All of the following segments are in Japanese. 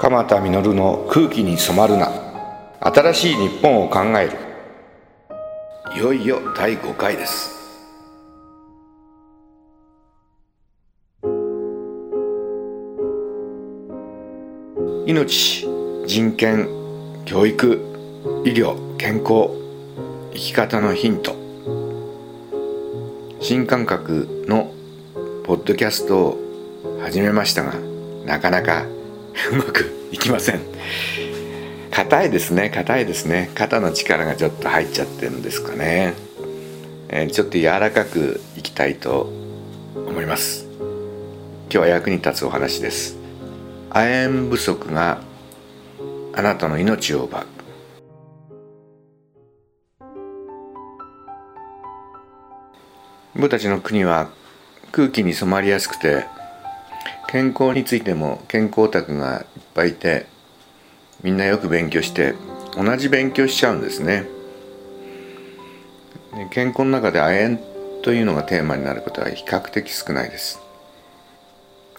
鎌田実の空気に染まるな。新しい日本を考える。いよいよ第5回です。命人権教育医療健康生き方のヒント。新感覚のポッドキャストを始めましたがなかなかうまくいきません。硬いですね硬いですね。肩の力がちょっと入っちゃってるんですかね、えー、ちょっと柔らかくいきたいと思います。今日は役に立つお話です。亜鉛不足があなたの命を奪う。僕たちの国は空気に染まりやすくて健康についても健康オタクがいっぱいいてみんなよく勉強して同じ勉強しちゃうんですね。健康の中で亜鉛というのがテーマになることは比較的少ないです。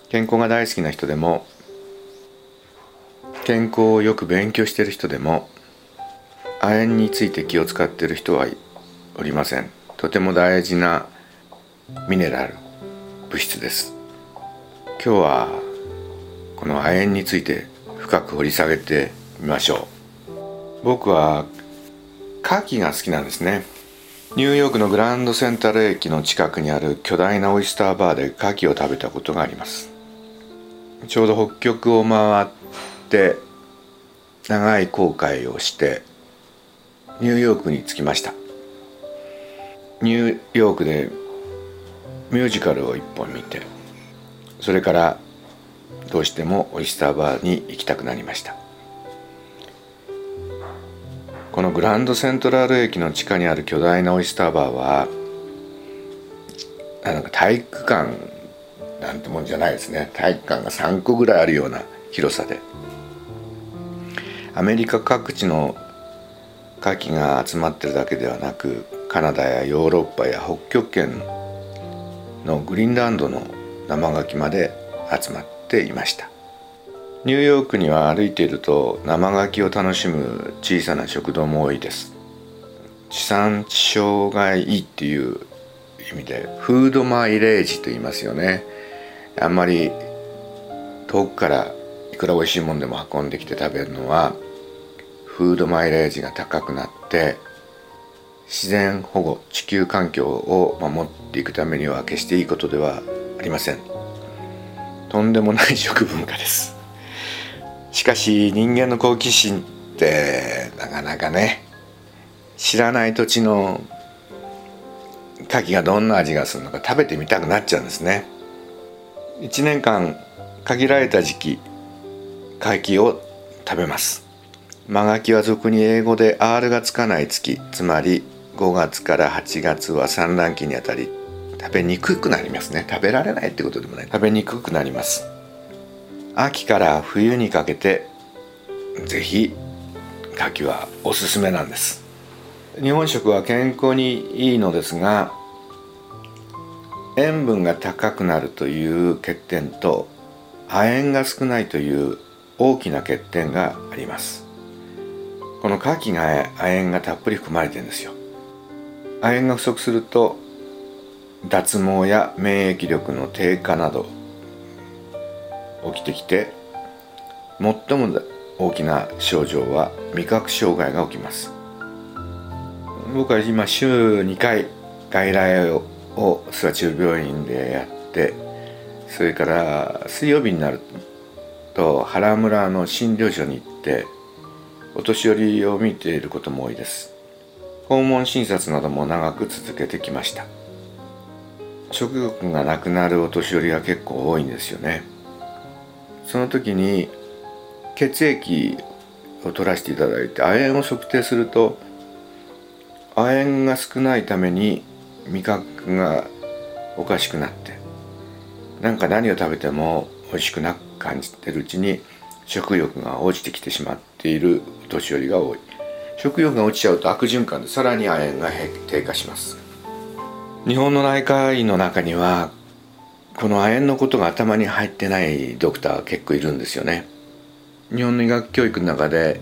健康が大好きな人でも健康をよく勉強している人でも亜鉛について気を使っている人はおりません。とても大事なミネラル物質です。今日はこの亜鉛について深く掘り下げてみましょう。僕は牡蠣が好きなんですね。ニューヨークのグランドセンタル駅の近くにある巨大なオイスターバーで牡蠣を食べたことがあります。ちょうど北極を回って長い航海をしてニューヨークに着きました。ニューヨークでミュージカルを一本見てそれからどうしてもオイスターバーに行きたくなりました。このグランドセントラル駅の地下にある巨大なオイスターバーはなんか体育館なんてもんじゃないですね。体育館が3個ぐらいあるような広さで。アメリカ各地の火器が集まってるだけではなくカナダやヨーロッパや北極圏のグリーンランドの生牡蠣まで集まっていました。ニューヨークには歩いていると生牡蠣を楽しむ小さな食堂も多いです。地産地消がいいっていう意味でフードマイレージと言いますよね。あんまり遠くからいくら美味しいもんでも運んできて食べるのはフードマイレージが高くなって自然保護地球環境を守っていくためには決していいことではありません。とんでもない食文化です。しかし人間の好奇心ってなかなかね知らない土地の牡蠣がどんな味がするのか食べてみたくなっちゃうんですね。1年間限られた時期牡蠣を食べます。マガキは俗に英語で R がつかない月つまり5月から8月は産卵期にあたり食べにくくなりますね。食べられないってことでもない。食べにくくなります。秋から冬にかけて是非牡蠣はおすすめなんです。日本食は健康にいいのですが塩分が高くなるという欠点と亜鉛が少ないという大きな欠点があります。この牡蠣が亜鉛がたっぷり含まれてるんですよ。亜鉛が不足すると脱毛や免疫力の低下など起きてきて最も大きな症状は味覚障害が起きます。僕は今週2回外来を諏訪中病院でやってそれから水曜日になると原村の診療所に行ってお年寄りを見ていることも多いです。訪問診察なども長く続けてきました。食欲がなくなるお年寄りが結構多いんですよね。その時に血液を取らせていただいて亜鉛を測定すると亜鉛が少ないために味覚がおかしくなってなんか何を食べても美味しくなく感じてるうちに食欲が落ちてきてしまっているお年寄りが多い。食欲が落ちちゃうと悪循環でさらに亜鉛が低下します。日本の内科医の中にはこの亜鉛のことが頭に入ってないドクター結構いるんですよね。日本の医学教育の中で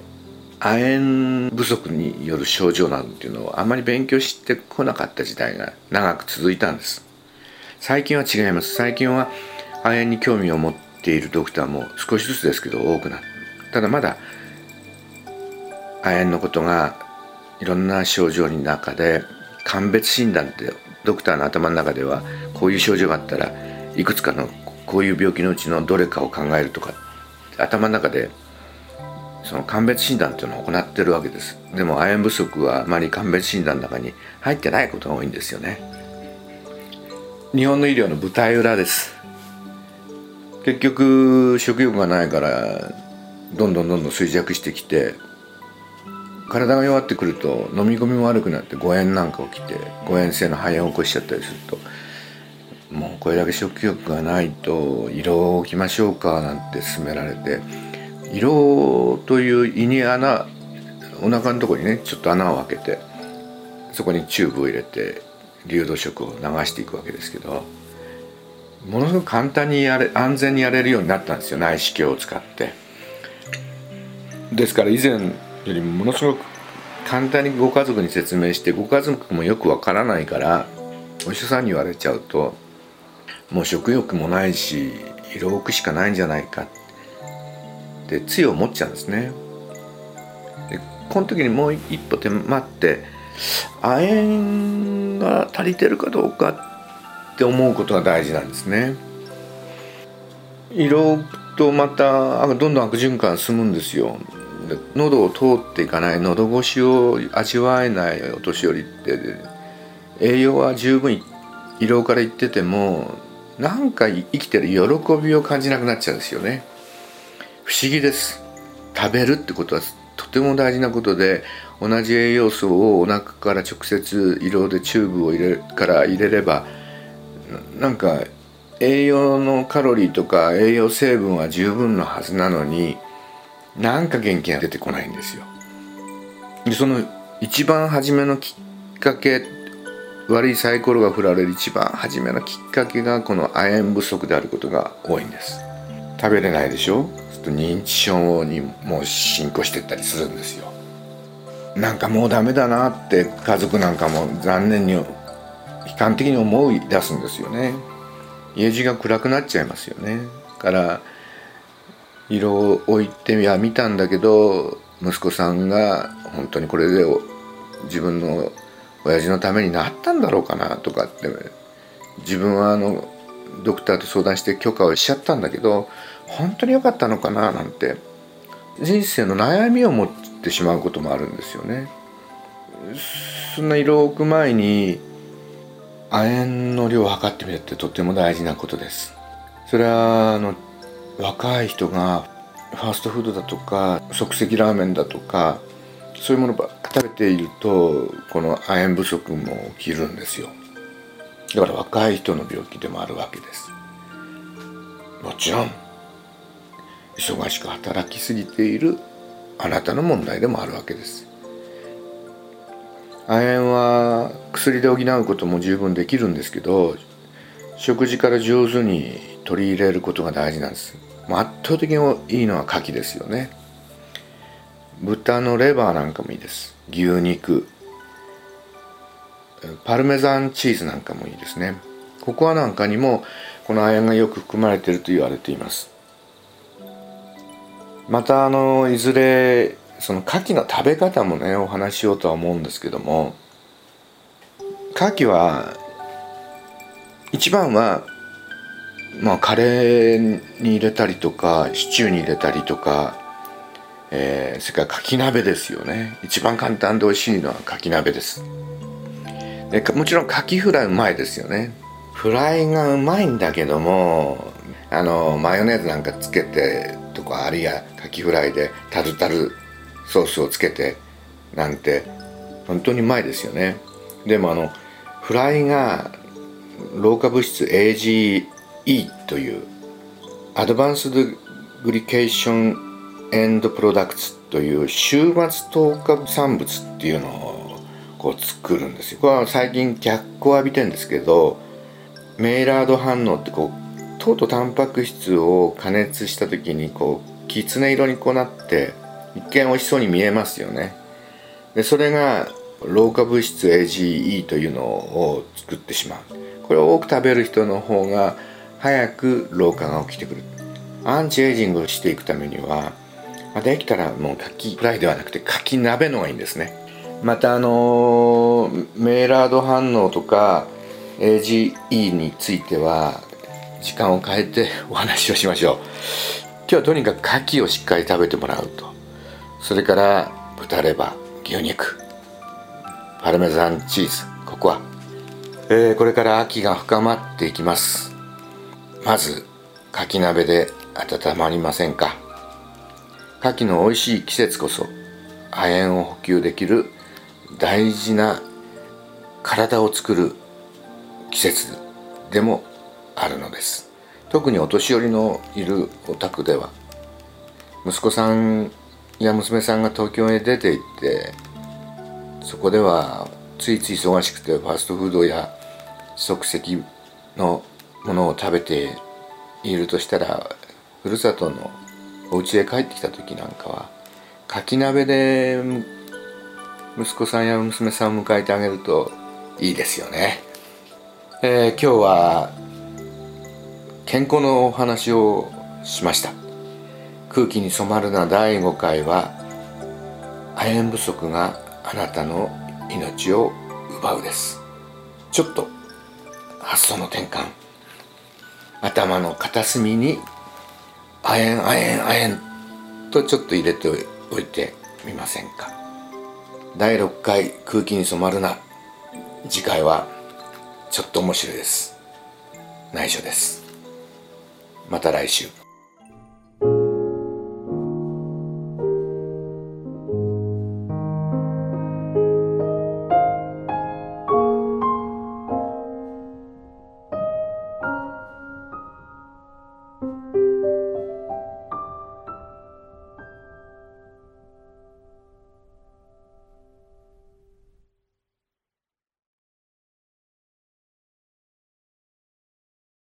亜鉛不足による症状なんていうのをあまり勉強してこなかった時代が長く続いたんです。最近は違います。最近は亜鉛に興味を持っているドクターも少しずつですけど多くなるただまだ亜鉛のことがいろんな症状の中で鑑別診断ってドクターの頭の中ではこういう症状があったらいくつかのこういう病気のうちのどれかを考えるとか頭の中でその鑑別診断っていうのを行ってるわけです。でも亜鉛不足はあまり鑑別診断の中に入ってないことが多いんですよね。日本の医療の舞台裏です。結局食欲がないからどんどんどんどん衰弱してきて体が弱ってくると飲み込みも悪くなって誤嚥なんか起きて誤嚥性の肺炎を起こしちゃったりするともうこれだけ食欲がないと胃ろうを置きましょうかなんて勧められて胃ろうという胃に穴お腹のとこにねちょっと穴を開けてそこにチューブを入れて流動食を流していくわけですけどものすごく簡単にやれ安全にやれるようになったんですよ内視鏡を使って。ですから以前よりものすごく簡単にご家族に説明してご家族もよくわからないからお医者さんに言われちゃうともう食欲もないし色置くしかないんじゃないかってつい思っちゃうんですね。でこの時にもう一歩手間って亜鉛が足りてるかどうかって思うことが大事なんですね。色置くとまたどんどん悪循環進むんですよ。喉を通っていかない喉越しを味わえないお年寄りって栄養は十分胃ろうから言っててもなんか生きてる喜びを感じなくなっちゃうんですよね。不思議です。食べるってことはとても大事なことで同じ栄養素をお腹から直接胃ろうでチューブを入れから入れればなんか栄養のカロリーとか栄養成分は十分のはずなのになんか元気が出てこないんですよ。でその一番初めのきっかけ悪いサイコロが振られる一番初めのきっかけがこの亜鉛不足であることが多いんです。食べれないでしょ？ょと認知症にもう進行してったりするんですよ。なんかもうダメだなって家族なんかも残念に悲観的に思い出すんですよね。家路が暗くなっちゃいますよね。から色を置いては見たんだけど息子さんが本当にこれで自分の親父のためになったんだろうかなとかって自分はあのドクターと相談して許可をしちゃったんだけど本当に良かったのかななんて人生の悩みを持ってしまうこともあるんですよね。そんな色を置く前に亜鉛の量を測ってみるってとても大事なことです。それはあの若い人がファーストフードだとか即席ラーメンだとかそういうものばっか食べているとこの亜鉛不足も起きるんですよ。だから若い人の病気でもあるわけです。もちろん忙しく働きすぎているあなたの問題でもあるわけです。亜鉛は薬で補うことも十分できるんですけど食事から上手に取り入れることが大事なんです。圧倒的にいいのは牡蠣ですよね。豚のレバーなんかもいいです。牛肉。パルメザンチーズなんかもいいですね。ココアなんかにもこの亜鉛がよく含まれていると言われています。またあのいずれその牡蠣の食べ方もねお話ししようとは思うんですけども牡蠣は一番はまあカレーに入れたりとかシチューに入れたりとかえー、それから牡蠣鍋ですよね。一番簡単で美味しいのは牡蠣鍋です。でもちろん牡蠣フライうまいですよね。フライがうまいんだけどもあのマヨネーズなんかつけてとかあるいは牡蠣フライでタルタルソースをつけてなんて本当にうまいですよね。でもあのフライが老化物質 AG AGE というアドバンスドグリケーションエンドプロダクツという終末糖化産物っていうのをこう作るんですよ。これは最近脚光浴びてるんですけどメイラード反応ってこう糖とタンパク質を加熱した時にこうきつね色にこうなって一見美味しそうに見えますよね。でそれが老化物質 AGE というのを作ってしまう。これを多く食べる人の方が早く老化が起きてくる。アンチエイジングをしていくためには、まあ、できたらもう柿フライではなくて柿鍋のがいいんですね。またあのー、メイラード反応とか AGE については時間を変えて お話をしましょう。今日はとにかく牡蠣をしっかり食べてもらうと。それから豚レバー牛肉。パルメザンチーズここは、えー、これから秋が深まっていきます。まず牡蠣鍋で温まりませんか。牡蠣の美味しい季節こそ亜鉛を補給できる大事な体を作る季節でもあるのです。特にお年寄りのいるお宅では息子さんや娘さんが東京へ出て行ってそこではついつい忙しくてファストフードや即席のものを食べているとしたらふるさとのお家へ帰ってきた時なんかはかき鍋で息子さんや娘さんを迎えてあげるといいですよね、えー、今日は健康のお話をしました。空気に染まるな第5回は亜鉛不足があなたの命を奪うです。ちょっと発想の転換。頭の片隅に亜鉛亜鉛亜鉛とちょっと入れておいてみませんか。第6回空気に染まるな。次回はちょっと面白いです。内緒です。また来週。